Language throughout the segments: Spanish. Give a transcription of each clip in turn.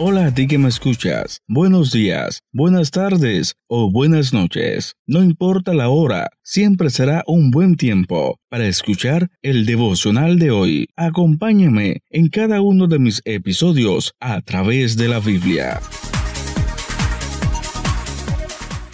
Hola a ti que me escuchas. Buenos días, buenas tardes o buenas noches. No importa la hora, siempre será un buen tiempo para escuchar el devocional de hoy. Acompáñame en cada uno de mis episodios a través de la Biblia.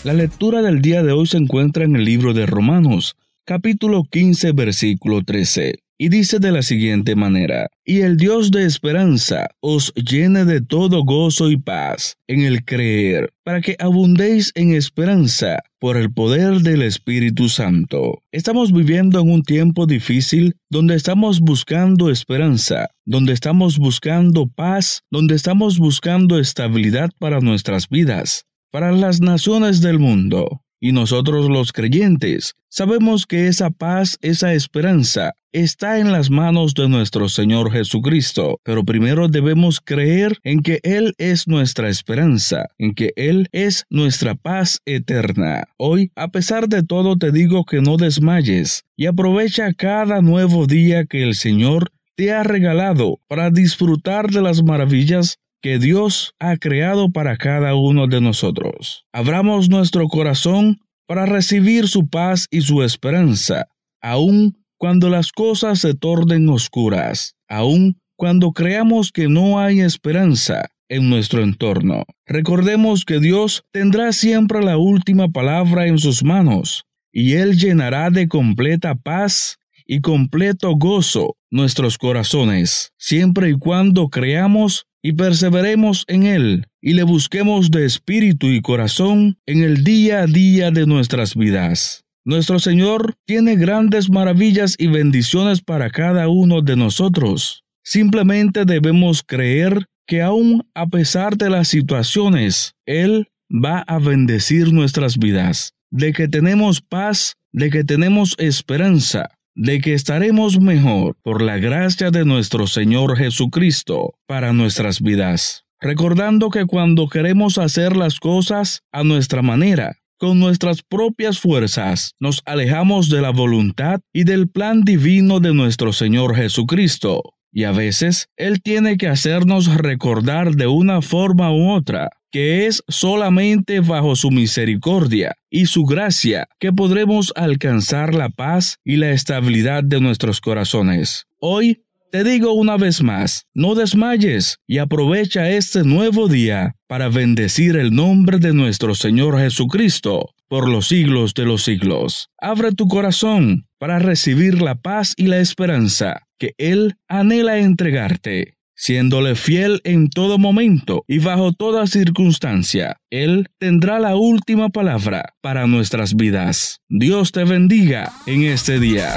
La lectura del día de hoy se encuentra en el libro de Romanos, capítulo 15, versículo 13 y dice de la siguiente manera, y el Dios de esperanza os llene de todo gozo y paz en el creer, para que abundéis en esperanza por el poder del Espíritu Santo. Estamos viviendo en un tiempo difícil donde estamos buscando esperanza, donde estamos buscando paz, donde estamos buscando estabilidad para nuestras vidas, para las naciones del mundo. Y nosotros los creyentes sabemos que esa paz, esa esperanza, está en las manos de nuestro Señor Jesucristo, pero primero debemos creer en que Él es nuestra esperanza, en que Él es nuestra paz eterna. Hoy, a pesar de todo, te digo que no desmayes y aprovecha cada nuevo día que el Señor te ha regalado para disfrutar de las maravillas que Dios ha creado para cada uno de nosotros. Abramos nuestro corazón para recibir su paz y su esperanza, aun cuando las cosas se tornen oscuras, aun cuando creamos que no hay esperanza en nuestro entorno. Recordemos que Dios tendrá siempre la última palabra en sus manos, y Él llenará de completa paz y completo gozo nuestros corazones, siempre y cuando creamos y perseveremos en Él y le busquemos de espíritu y corazón en el día a día de nuestras vidas. Nuestro Señor tiene grandes maravillas y bendiciones para cada uno de nosotros. Simplemente debemos creer que aun a pesar de las situaciones, Él va a bendecir nuestras vidas, de que tenemos paz, de que tenemos esperanza, de que estaremos mejor por la gracia de nuestro Señor Jesucristo para nuestras vidas. Recordando que cuando queremos hacer las cosas a nuestra manera, con nuestras propias fuerzas, nos alejamos de la voluntad y del plan divino de nuestro Señor Jesucristo. Y a veces Él tiene que hacernos recordar de una forma u otra que es solamente bajo su misericordia y su gracia que podremos alcanzar la paz y la estabilidad de nuestros corazones. Hoy te digo una vez más, no desmayes y aprovecha este nuevo día para bendecir el nombre de nuestro Señor Jesucristo por los siglos de los siglos. Abre tu corazón para recibir la paz y la esperanza que Él anhela entregarte siéndole fiel en todo momento y bajo toda circunstancia. Él tendrá la última palabra para nuestras vidas. Dios te bendiga en este día.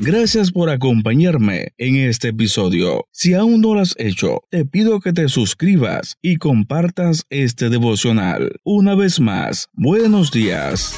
Gracias por acompañarme en este episodio. Si aún no lo has hecho, te pido que te suscribas y compartas este devocional. Una vez más, buenos días.